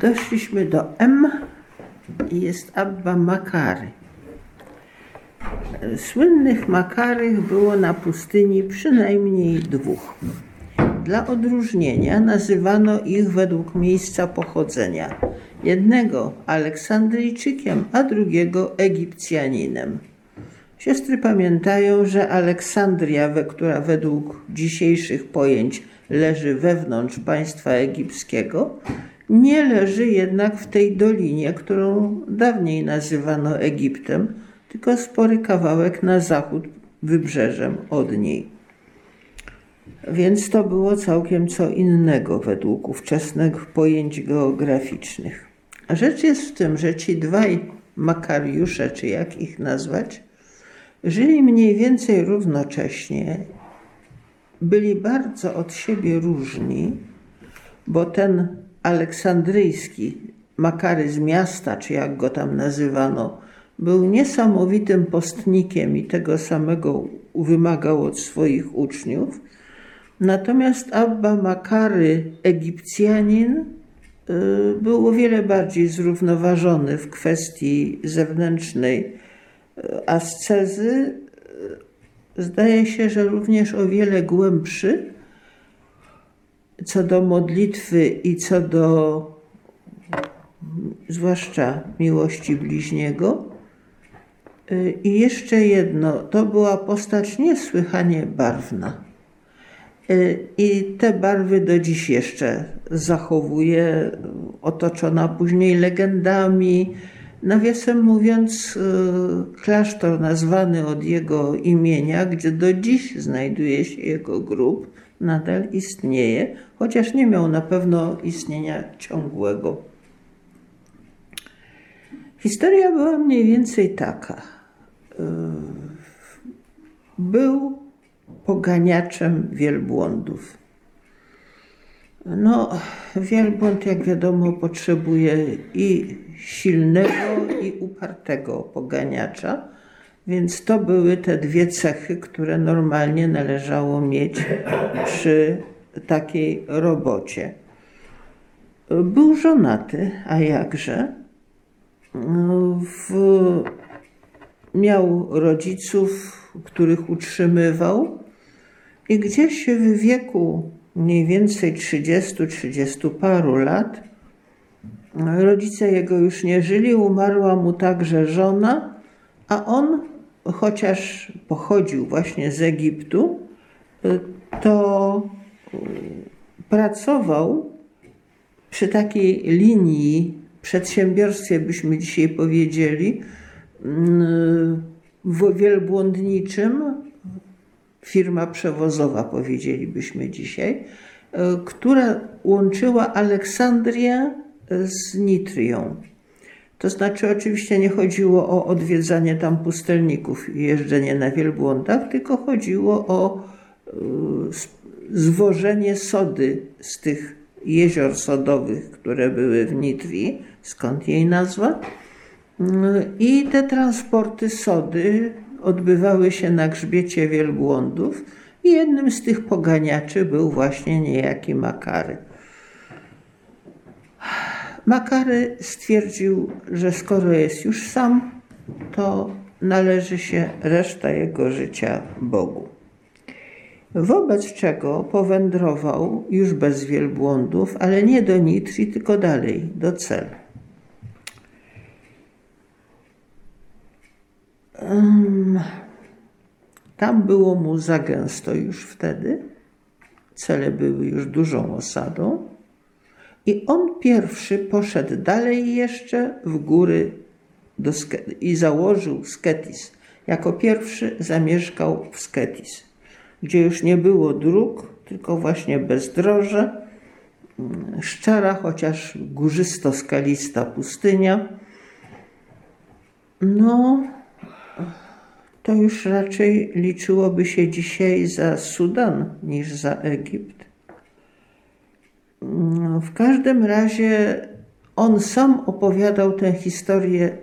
Doszliśmy do M i jest Abba Makary. Słynnych Makarych było na pustyni przynajmniej dwóch. Dla odróżnienia nazywano ich według miejsca pochodzenia. Jednego Aleksandryjczykiem, a drugiego Egipcjaninem. Siostry pamiętają, że Aleksandria, która według dzisiejszych pojęć leży wewnątrz państwa egipskiego, nie leży jednak w tej dolinie, którą dawniej nazywano Egiptem, tylko spory kawałek na zachód wybrzeżem od niej. Więc to było całkiem co innego według ówczesnych pojęć geograficznych. A Rzecz jest w tym, że ci dwaj Makariusze, czy jak ich nazwać, żyli mniej więcej równocześnie, byli bardzo od siebie różni, bo ten aleksandryjski Makary z miasta, czy jak go tam nazywano, był niesamowitym postnikiem i tego samego wymagał od swoich uczniów. Natomiast Abba Makary, Egipcjanin, y, był o wiele bardziej zrównoważony w kwestii zewnętrznej y, ascezy. Y, Zdaje się, że również o wiele głębszy co do modlitwy i co do zwłaszcza miłości bliźniego. I jeszcze jedno, to była postać niesłychanie barwna. I te barwy do dziś jeszcze zachowuje, otoczona później legendami. Nawiasem mówiąc, klasztor nazwany od jego imienia, gdzie do dziś znajduje się jego grób, nadal istnieje, chociaż nie miał na pewno istnienia ciągłego. Historia była mniej więcej taka. Yy, Był poganiaczem wielbłądów. No, wielbłąd, jak wiadomo, potrzebuje i silnego, i upartego poganiacza, więc to były te dwie cechy, które normalnie należało mieć przy takiej robocie. Był żonaty, a jakże. W, miał rodziców, których utrzymywał i gdzieś w wieku mniej więcej 30-30 paru lat rodzice jego już nie żyli, umarła mu także żona, a on, chociaż pochodził właśnie z Egiptu, to pracował przy takiej linii przedsiębiorstwie, byśmy dzisiaj powiedzieli, w wielbłądniczym, firma przewozowa powiedzielibyśmy dzisiaj, która łączyła Aleksandrię z Nitrią. To znaczy oczywiście nie chodziło o odwiedzanie tam pustelników i jeżdżenie na wielbłądach, tylko chodziło o zwożenie sody z tych jezior sodowych, które były w Nitrii, skąd jej nazwa. I te transporty sody odbywały się na grzbiecie wielbłądów i jednym z tych poganiaczy był właśnie niejaki Makary. Makary stwierdził, że skoro jest już sam, to należy się reszta jego życia Bogu. Wobec czego powędrował już bez wielbłądów, ale nie do Nitri, tylko dalej, do celu. Tam było mu za gęsto już wtedy. Cele były już dużą osadą. I on pierwszy poszedł dalej jeszcze w góry i założył Sketis. Jako pierwszy zamieszkał w Sketis, gdzie już nie było dróg, tylko właśnie bezdroże, szczera, chociaż górzysto-skalista pustynia. No, to już raczej liczyłoby się dzisiaj za Sudan niż za Egipt. W każdym razie on sam opowiadał tę historię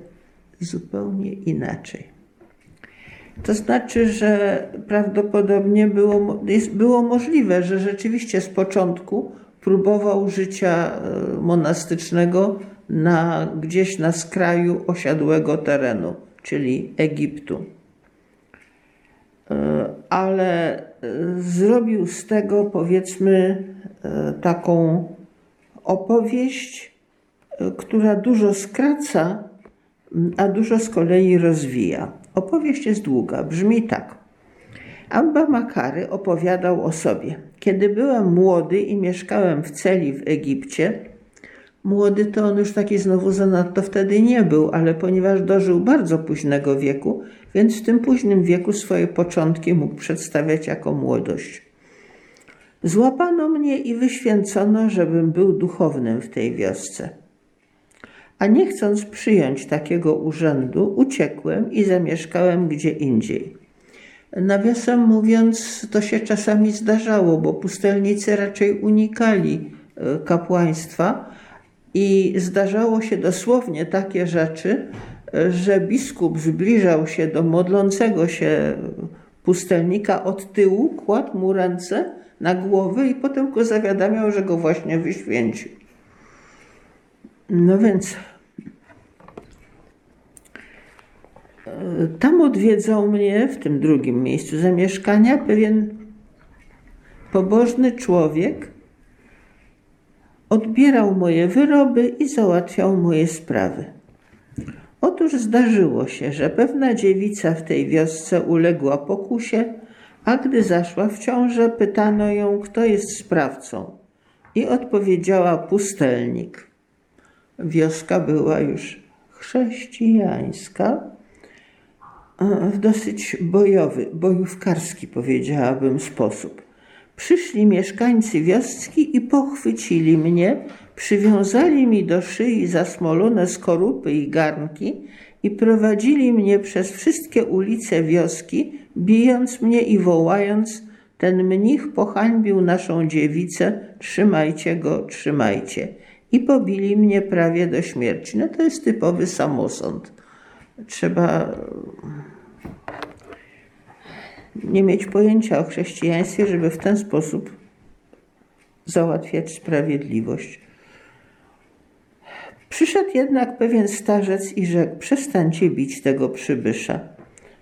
zupełnie inaczej. To znaczy, że prawdopodobnie było, jest, było możliwe, że rzeczywiście z początku próbował życia e, monastycznego na, gdzieś na skraju osiadłego terenu, czyli Egiptu. E, ale e, zrobił z tego, powiedzmy, taką opowieść, która dużo skraca, a dużo z kolei rozwija. Opowieść jest długa, brzmi tak. Abba Makary opowiadał o sobie. Kiedy byłem młody i mieszkałem w celi w Egipcie, młody to on już taki znowu zanadto wtedy nie był, ale ponieważ dożył bardzo późnego wieku, więc w tym późnym wieku swoje początki mógł przedstawiać jako młodość. Złapano mnie i wyświęcono, żebym był duchownym w tej wiosce. A nie chcąc przyjąć takiego urzędu, uciekłem i zamieszkałem gdzie indziej. Nawiasem mówiąc, to się czasami zdarzało, bo pustelnicy raczej unikali e, kapłaństwa i zdarzało się dosłownie takie rzeczy, e, że biskup zbliżał się do modlącego się pustelnika od tyłu, kładł mu ręce na głowę i potem go zawiadamiał, że go właśnie wyświęcił. No więc Tam odwiedzał mnie, w tym drugim miejscu zamieszkania, pewien pobożny człowiek. Odbierał moje wyroby i załatwiał moje sprawy. Otóż zdarzyło się, że pewna dziewica w tej wiosce uległa pokusie, a gdy zaszła w ciążę, pytano ją, kto jest sprawcą. I odpowiedziała pustelnik. Wioska była już chrześcijańska, w dosyć bojowy, bojówkarski powiedziałabym sposób. Przyszli mieszkańcy wioski i pochwycili mnie, przywiązali mi do szyi zasmolone skorupy i garnki i prowadzili mnie przez wszystkie ulice wioski, bijąc mnie i wołając, ten mnich pohańbił naszą dziewicę, trzymajcie go, trzymajcie. I pobili mnie prawie do śmierci. No to jest typowy samosąd. Trzeba nie mieć pojęcia o chrześcijaństwie, żeby w ten sposób załatwiać sprawiedliwość. Przyszedł jednak pewien starzec i rzekł: Przestańcie bić tego przybysza.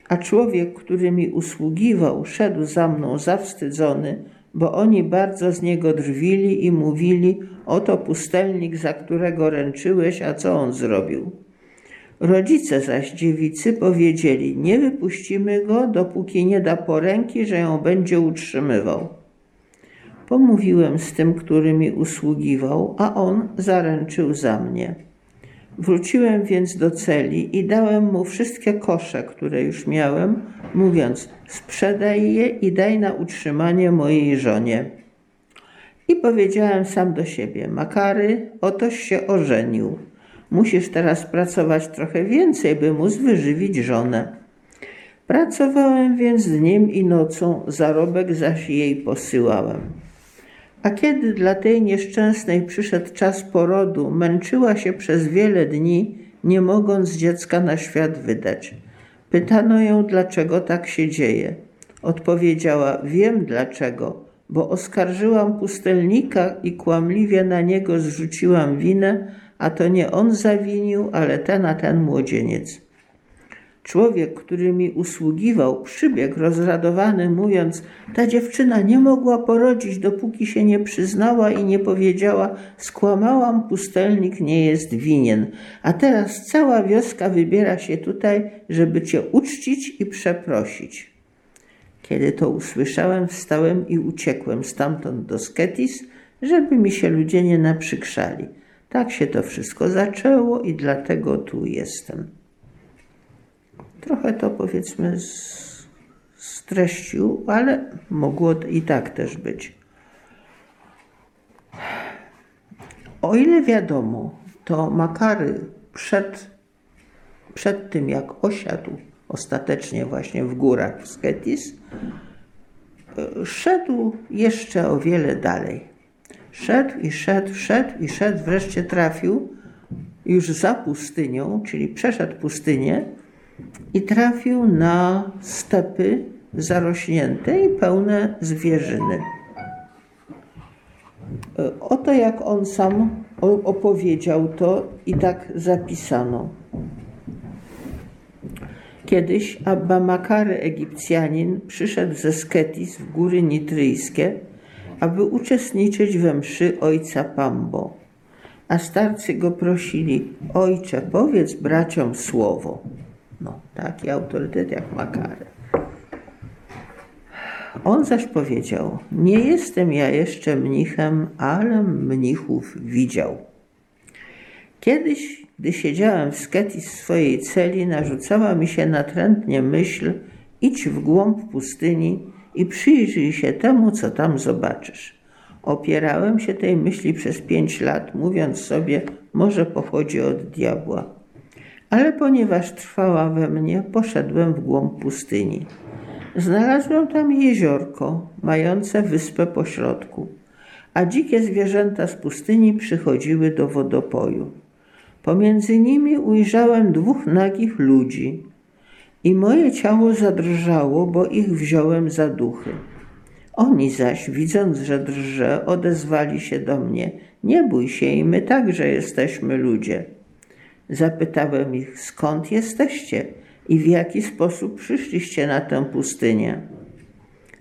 A człowiek, który mi usługiwał, szedł za mną zawstydzony, bo oni bardzo z niego drwili i mówili: Oto pustelnik, za którego ręczyłeś, a co on zrobił? Rodzice zaś dziewicy powiedzieli: Nie wypuścimy go, dopóki nie da poręki, że ją będzie utrzymywał. Pomówiłem z tym, który mi usługiwał, a on zaręczył za mnie. Wróciłem więc do celi i dałem mu wszystkie kosze, które już miałem, mówiąc: Sprzedaj je i daj na utrzymanie mojej żonie. I powiedziałem sam do siebie: Makary, otoś się ożenił Musisz teraz pracować trochę więcej, by móc wyżywić żonę. Pracowałem więc dniem i nocą, zarobek zaś jej posyłałem. A kiedy dla tej nieszczęsnej przyszedł czas porodu, męczyła się przez wiele dni, nie mogąc dziecka na świat wydać. Pytano ją, dlaczego tak się dzieje. Odpowiedziała: Wiem dlaczego, bo oskarżyłam pustelnika i kłamliwie na niego zrzuciłam winę, a to nie on zawinił, ale ten a ten młodzieniec. Człowiek, który mi usługiwał, przybiegł rozradowany, mówiąc: Ta dziewczyna nie mogła porodzić, dopóki się nie przyznała i nie powiedziała: Skłamałam, pustelnik nie jest winien. A teraz cała wioska wybiera się tutaj, żeby cię uczcić i przeprosić. Kiedy to usłyszałem, wstałem i uciekłem stamtąd do Sketis, żeby mi się ludzie nie naprzykrzali. Tak się to wszystko zaczęło i dlatego tu jestem. Trochę to powiedzmy streścił, ale mogło i tak też być. O ile wiadomo, to Makary przed, przed tym, jak osiadł ostatecznie właśnie w górach w Sketis, szedł jeszcze o wiele dalej. Szedł i szedł, szedł i szedł, wreszcie trafił już za pustynią, czyli przeszedł pustynię i trafił na stepy zarośnięte i pełne zwierzyny. E, Oto jak on sam opowiedział to i tak zapisano. Kiedyś Abba Makary Egipcjanin przyszedł ze Sketis w góry nitryjskie, aby uczestniczyć we mszy ojca Pambo. A starcy go prosili, ojcze, powiedz braciom słowo. No, taki autorytet jak Makary. On zaś powiedział: Nie jestem ja jeszcze mnichem, ale mnichów widział. Kiedyś, gdy siedziałem w sketis swojej celi, narzucała mi się natrętnie myśl: idź w głąb pustyni i przyjrzyj się temu, co tam zobaczysz. Opierałem się tej myśli przez pięć lat, mówiąc sobie, może pochodzi od diabła. Ale ponieważ trwała we mnie, poszedłem w głąb pustyni. Znalazłem tam jeziorko, mające wyspę pośrodku, a dzikie zwierzęta z pustyni przychodziły do wodopoju. Pomiędzy nimi ujrzałem dwóch nagich ludzi i moje ciało zadrżało, bo ich wziąłem za duchy. Oni zaś, widząc, że drżę, odezwali się do mnie: Nie bój się, i my także jesteśmy ludzie. Zapytałem ich, skąd jesteście i w jaki sposób przyszliście na tę pustynię.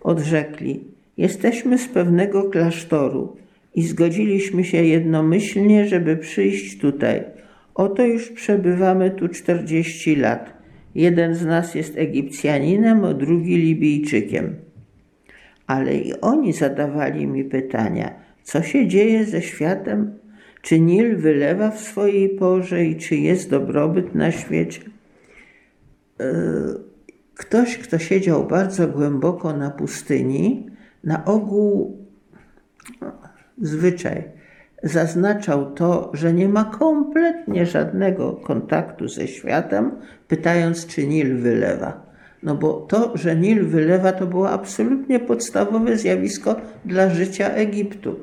Odrzekli, jesteśmy z pewnego klasztoru i zgodziliśmy się jednomyślnie, żeby przyjść tutaj. Oto już przebywamy tu czterdzieści lat. Jeden z nas jest Egipcjaninem, a drugi Libijczykiem. Ale i oni zadawali mi pytania, co się dzieje ze światem? Czy Nil wylewa w swojej porze i czy jest dobrobyt na świecie? Ktoś, kto siedział bardzo głęboko na pustyni, na ogół zwyczaj zaznaczał to, że nie ma kompletnie żadnego kontaktu ze światem, pytając, czy Nil wylewa. No bo to, że Nil wylewa, to było absolutnie podstawowe zjawisko dla życia Egiptu.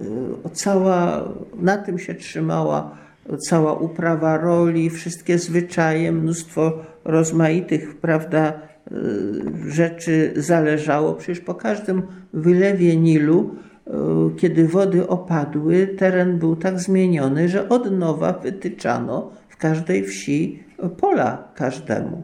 Yy, Cała, na tym się trzymała cała uprawa roli, wszystkie zwyczaje, mnóstwo rozmaitych, prawda, yy, rzeczy zależało. Przecież po każdym wylewie Nilu, yy, kiedy wody opadły, teren był tak zmieniony, że od nowa wytyczano w każdej wsi pola każdemu.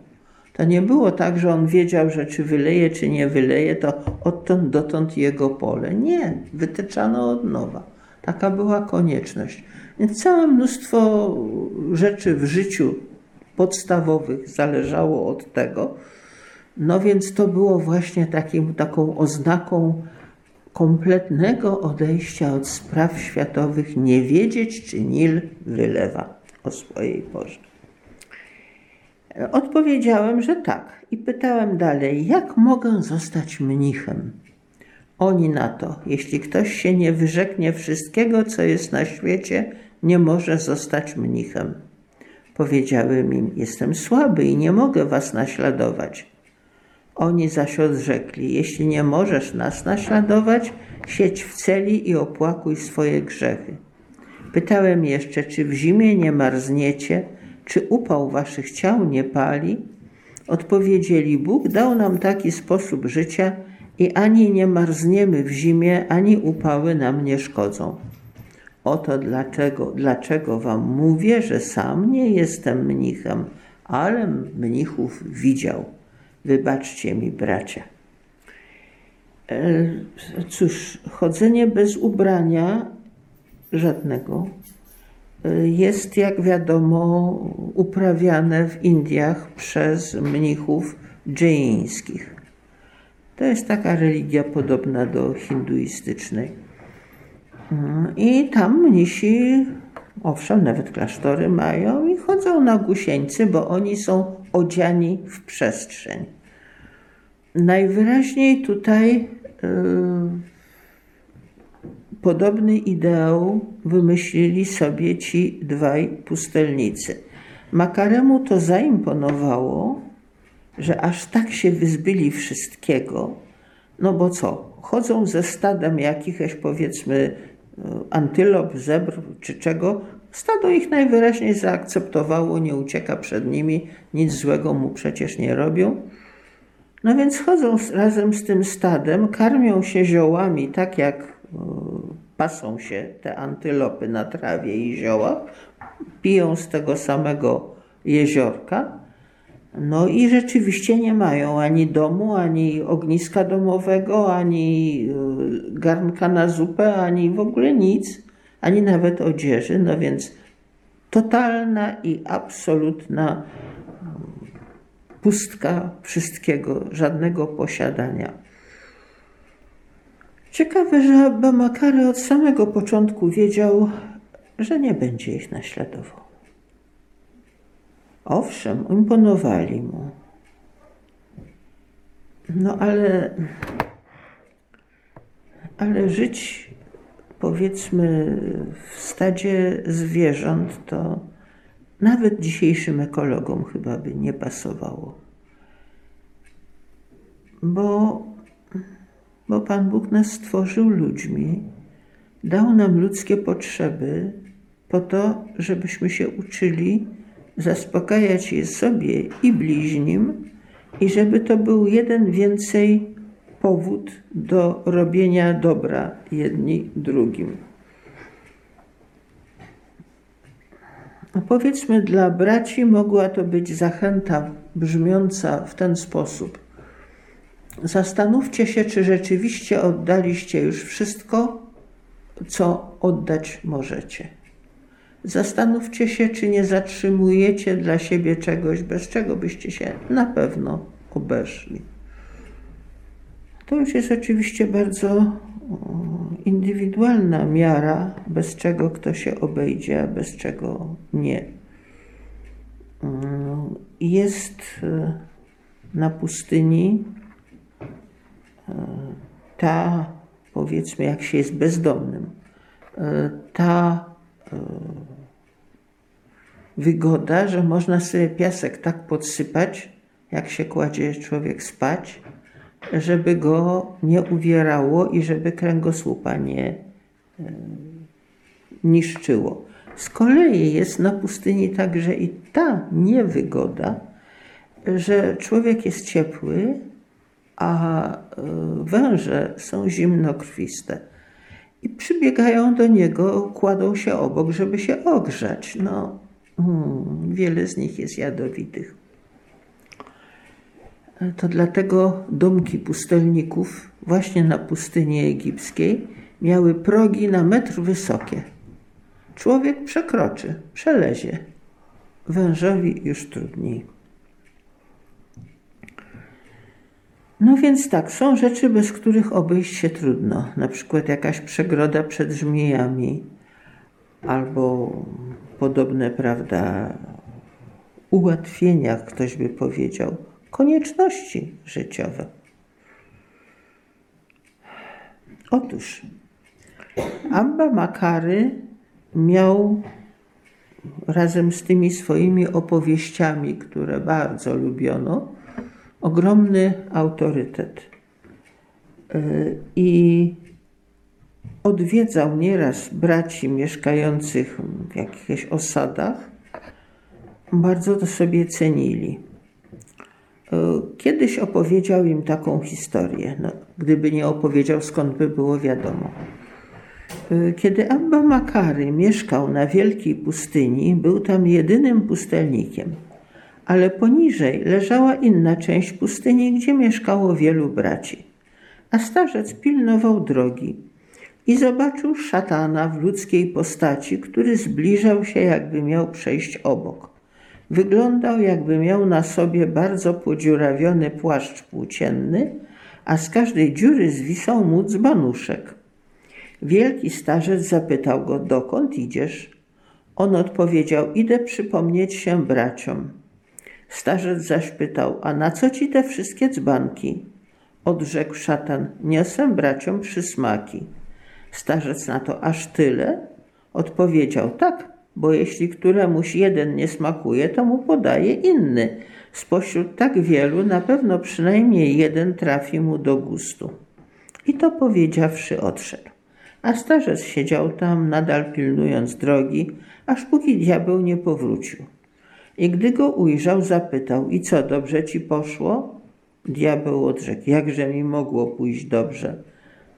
To nie było tak, że on wiedział, że czy wyleje, czy nie wyleje, to odtąd dotąd jego pole. Nie, wytyczano od nowa. Taka była konieczność. Więc całe mnóstwo rzeczy w życiu podstawowych zależało od tego. No więc to było właśnie takim, taką oznaką kompletnego odejścia od spraw światowych, nie wiedzieć, czy Nil wylewa o swojej porze. Odpowiedziałem, że tak i pytałem dalej, jak mogę zostać mnichem? Oni na to, jeśli ktoś się nie wyrzeknie wszystkiego, co jest na świecie, nie może zostać mnichem. Powiedziałem im, jestem słaby i nie mogę was naśladować. Oni zaś odrzekli, jeśli nie możesz nas naśladować, siedź w celi i opłakuj swoje grzechy. Pytałem jeszcze, czy w zimie nie marzniecie, czy upał waszych ciał nie pali? Odpowiedzieli, Bóg dał nam taki sposób życia i ani nie marzniemy w zimie, ani upały nam nie szkodzą. Oto dlaczego, dlaczego wam mówię, że sam nie jestem mnichem, ale mnichów widział. Wybaczcie mi, bracia. E, Cóż, chodzenie bez ubrania żadnego jest, jak wiadomo, uprawiane w Indiach przez mnichów dżejińskich. To jest taka religia podobna do hinduistycznej. Mm, I tam mnisi, owszem, nawet klasztory mają i chodzą na gusieńcy, bo oni są odziani w przestrzeń. Najwyraźniej tutaj yy, podobny ideał wymyślili sobie ci dwaj pustelnicy. Makaremu to zaimponowało, że aż tak się wyzbyli wszystkiego, no bo co, chodzą ze stadem jakichś powiedzmy antylop, zebr czy czego, stado ich najwyraźniej zaakceptowało, nie ucieka przed nimi, nic złego mu przecież nie robią. No więc chodzą razem z tym stadem, karmią się ziołami tak jak pasą się te antylopy na trawie i ziołach, piją z tego samego jeziorka. No i rzeczywiście nie mają ani domu, ani ogniska domowego, ani y, garnka na zupę, ani w ogóle nic, ani nawet odzieży. No więc totalna i absolutna pustka wszystkiego, żadnego posiadania. Ciekawe, że Abba Makary od samego początku wiedział, że nie będzie ich naśladował. Owszem, imponowali mu. No ale, ale żyć powiedzmy w stadzie zwierząt to nawet dzisiejszym ekologom chyba by nie pasowało. Bo, bo Pan Bóg nas stworzył ludźmi, dał nam ludzkie potrzeby po to, żebyśmy się uczyli zaspokajać je sobie i bliźnim, i żeby to był jeden więcej powód do robienia dobra jedni drugim. A powiedzmy, dla braci mogła to być zachęta brzmiąca w ten sposób. Zastanówcie się, czy rzeczywiście oddaliście już wszystko, co oddać możecie. Zastanówcie się, czy nie zatrzymujecie dla siebie czegoś, bez czego byście się na pewno obeszli. To już jest oczywiście bardzo indywidualna miara, bez czego kto się obejdzie, a bez czego nie. Jest e, na pustyni ta, powiedzmy, jak się jest bezdomnym, e, ta wygoda, że można sobie piasek tak podsypać, jak się kładzie człowiek spać, żeby go nie uwierało i żeby kręgosłupa nie e, niszczyło. Z kolei jest na pustyni także i ta niewygoda, że człowiek jest ciepły, a e, węże są zimnokrwiste. I przybiegają do niego, kładą się obok, żeby się ogrzać. No, hmm, wiele z nich jest jadowitych. To dlatego domki pustelników właśnie na pustyni egipskiej miały progi na metr wysokie. Człowiek przekroczy, przelezie. Wężowi już trudniej. No więc tak, są rzeczy, bez których obejść się trudno. Na przykład jakaś przegroda przed żmijami albo podobne, prawda, ułatwienia, ktoś by powiedział, konieczności życiowe. Otóż Abba Makary miał razem z tymi swoimi opowieściami, które bardzo lubiono, ogromny autorytet. E, I odwiedzał nieraz braci mieszkających w jakichś osadach, bardzo to sobie cenili. E, kiedyś opowiedział im taką historię. No, gdyby nie opowiedział, skąd by było wiadomo. E, kiedy Abba Makary mieszkał na wielkiej pustyni, był tam jedynym pustelnikiem, ale poniżej leżała inna część pustyni, gdzie mieszkało wielu braci. A starzec pilnował drogi i zobaczył szatana w ludzkiej postaci, który zbliżał się, jakby miał przejść obok. Wyglądał, jakby miał na sobie bardzo podziurawiony płaszcz płócienny, a z każdej dziury zwisał mu dzbanuszek. Wielki starzec zapytał go, dokąd idziesz? On odpowiedział, idę przypomnieć się braciom. Starzec zaś pytał, a na co ci te wszystkie dzbanki? Odrzekł szatan, niosę braciom przysmaki. Starzec na to, aż tyle? Odpowiedział, tak, bo jeśli któremuś jeden nie smakuje, to mu podaje inny. Spośród tak wielu na pewno przynajmniej jeden trafi mu do gustu. I to powiedziawszy odszedł. A starzec siedział tam, nadal pilnując drogi, aż póki diabeł nie powrócił. I gdy go ujrzał, zapytał: I co, dobrze ci poszło? Diabeł odrzekł: Jakże mi mogło pójść dobrze?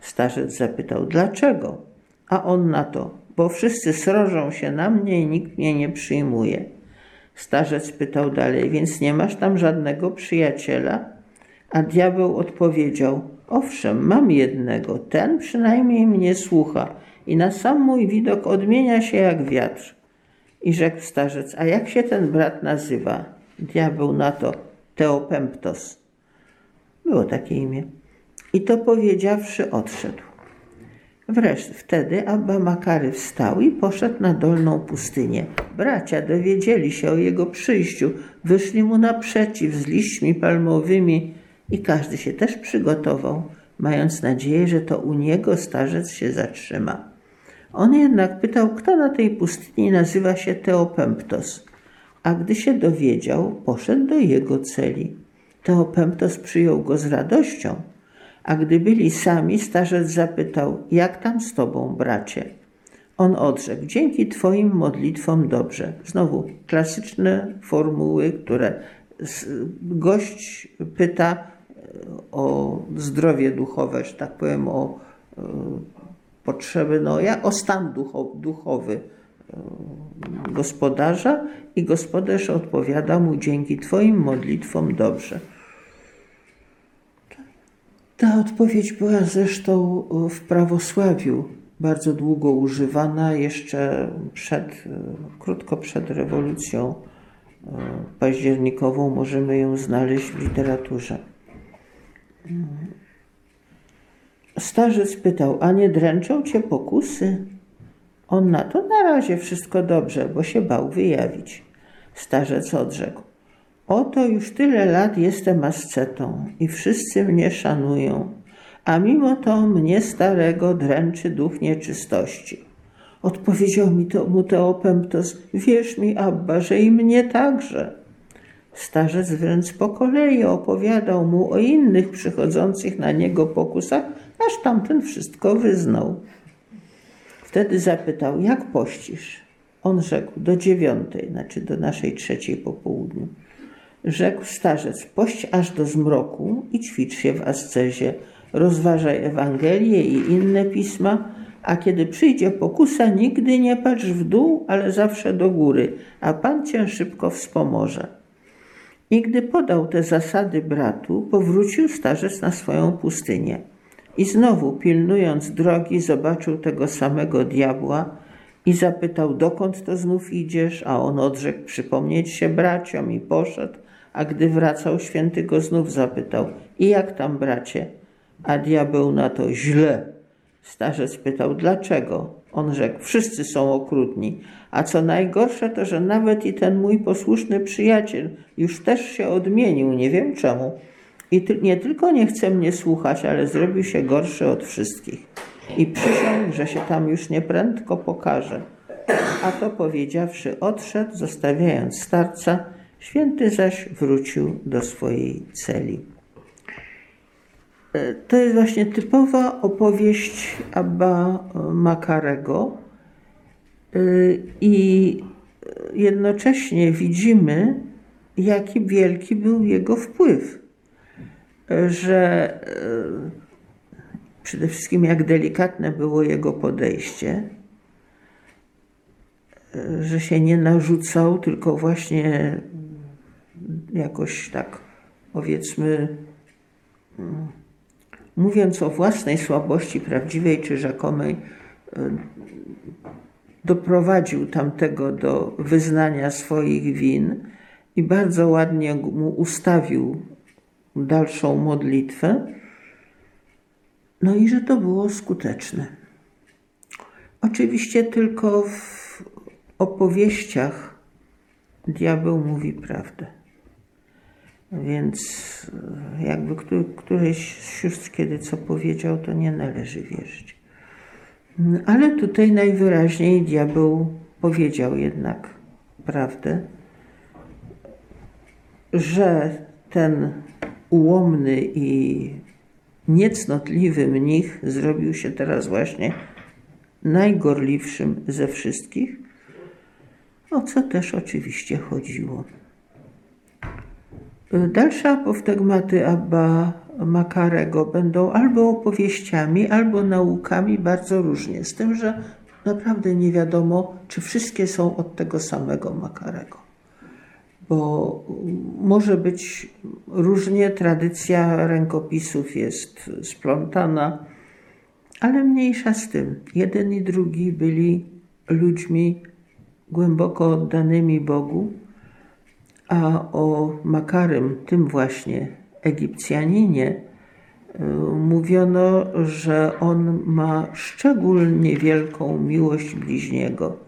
Starzec zapytał: Dlaczego? A on na to, bo wszyscy srożą się na mnie i nikt mnie nie przyjmuje. Starzec pytał dalej, więc nie masz tam żadnego przyjaciela? A diabeł odpowiedział, owszem, mam jednego, ten przynajmniej mnie słucha i na sam mój widok odmienia się jak wiatr. I rzekł starzec, a jak się ten brat nazywa? Diabeł na to, Teopemptos. Było takie imię. I to powiedziawszy odszedł. Wreszcie wtedy Abba Makary wstał i poszedł na dolną pustynię. Bracia dowiedzieli się o jego przyjściu, wyszli mu naprzeciw z liśćmi palmowymi i każdy się też przygotował, mając nadzieję, że to u niego starzec się zatrzyma. On jednak pytał, kto na tej pustyni nazywa się Teopemptos, a gdy się dowiedział, poszedł do jego celi. Teopemptos przyjął go z radością, a gdy byli sami, starzec zapytał, jak tam z tobą, bracie? On odrzekł, dzięki twoim modlitwom dobrze. Znowu klasyczne formuły, które gość pyta e, o zdrowie duchowe, że tak powiem, o e, potrzeby, no, o stan duchowy e, gospodarza i gospodarz odpowiada mu dzięki Twoim modlitwom dobrze. Ta odpowiedź była zresztą w prawosławiu bardzo długo używana, jeszcze przed, krótko przed rewolucją październikową możemy ją znaleźć w literaturze. Starzec pytał, a nie dręczą cię pokusy? On na to na razie wszystko dobrze, bo się bał wyjawić. Starzec odrzekł, oto już tyle lat jestem ascetą i wszyscy mnie szanują, a mimo to mnie starego dręczy duch nieczystości. Odpowiedział mi to mu Teopemptos, wierz mi, Abba, że i mnie także. Starzec wręcz po kolei opowiadał mu o innych przychodzących na niego pokusach, aż tamten wszystko wyznał. Wtedy zapytał, jak pościsz? On rzekł, do dziewiątej, znaczy do naszej trzeciej po południu. Rzekł starzec, pość aż do zmroku i ćwicz się w ascezie, rozważaj Ewangelię i inne pisma, a kiedy przyjdzie pokusa, nigdy nie patrz w dół, ale zawsze do góry, a Pan cię szybko wspomoże. I gdy podał te zasady bratu, powrócił starzec na swoją pustynię. I znowu, pilnując drogi, zobaczył tego samego diabła i zapytał, dokąd to znów idziesz? A on odrzekł, przypomnieć się braciom i poszedł. A gdy wracał, święty go znów zapytał, i jak tam, bracie? A diabeł na to, źle. Starzec pytał, dlaczego? On rzekł, wszyscy są okrutni, a co najgorsze to, że nawet i ten mój posłuszny przyjaciel już też się odmienił, nie wiem czemu. I nie tylko nie chce mnie słuchać, ale zrobił się gorszy od wszystkich. I przysiągł, że się tam już nieprędko pokaże. A to powiedziawszy, odszedł, zostawiając starca, święty zaś wrócił do swojej celi. E, to jest właśnie typowa opowieść Abba Makarego e, i jednocześnie widzimy, jaki wielki był jego wpływ że e, przede wszystkim jak delikatne było jego podejście, e, że się nie narzucał, tylko właśnie jakoś tak powiedzmy, mm, mówiąc o własnej słabości prawdziwej czy rzekomej, e, doprowadził tamtego do wyznania swoich win i bardzo ładnie mu ustawił dalszą modlitwę, no i że to było skuteczne. Oczywiście tylko w opowieściach diabeł mówi prawdę. Więc jakby któryś z sióstr kiedy co powiedział, to nie należy wierzyć. Ale tutaj najwyraźniej diabeł powiedział jednak prawdę, że ten ułomny i niecnotliwy mnich zrobił się teraz właśnie najgorliwszym ze wszystkich, o co też oczywiście chodziło. Dalsze apoftegmaty Abba Makarego będą albo opowieściami, albo naukami bardzo różnie. Z tym, że naprawdę nie wiadomo, czy wszystkie są od tego samego Makarego. Bo może być różnie, tradycja rękopisów jest splątana, ale mniejsza z tym. Jeden i drugi byli ludźmi głęboko oddanymi Bogu, a o Makarym, tym właśnie Egipcjaninie, mówiono, że on ma szczególnie wielką miłość bliźniego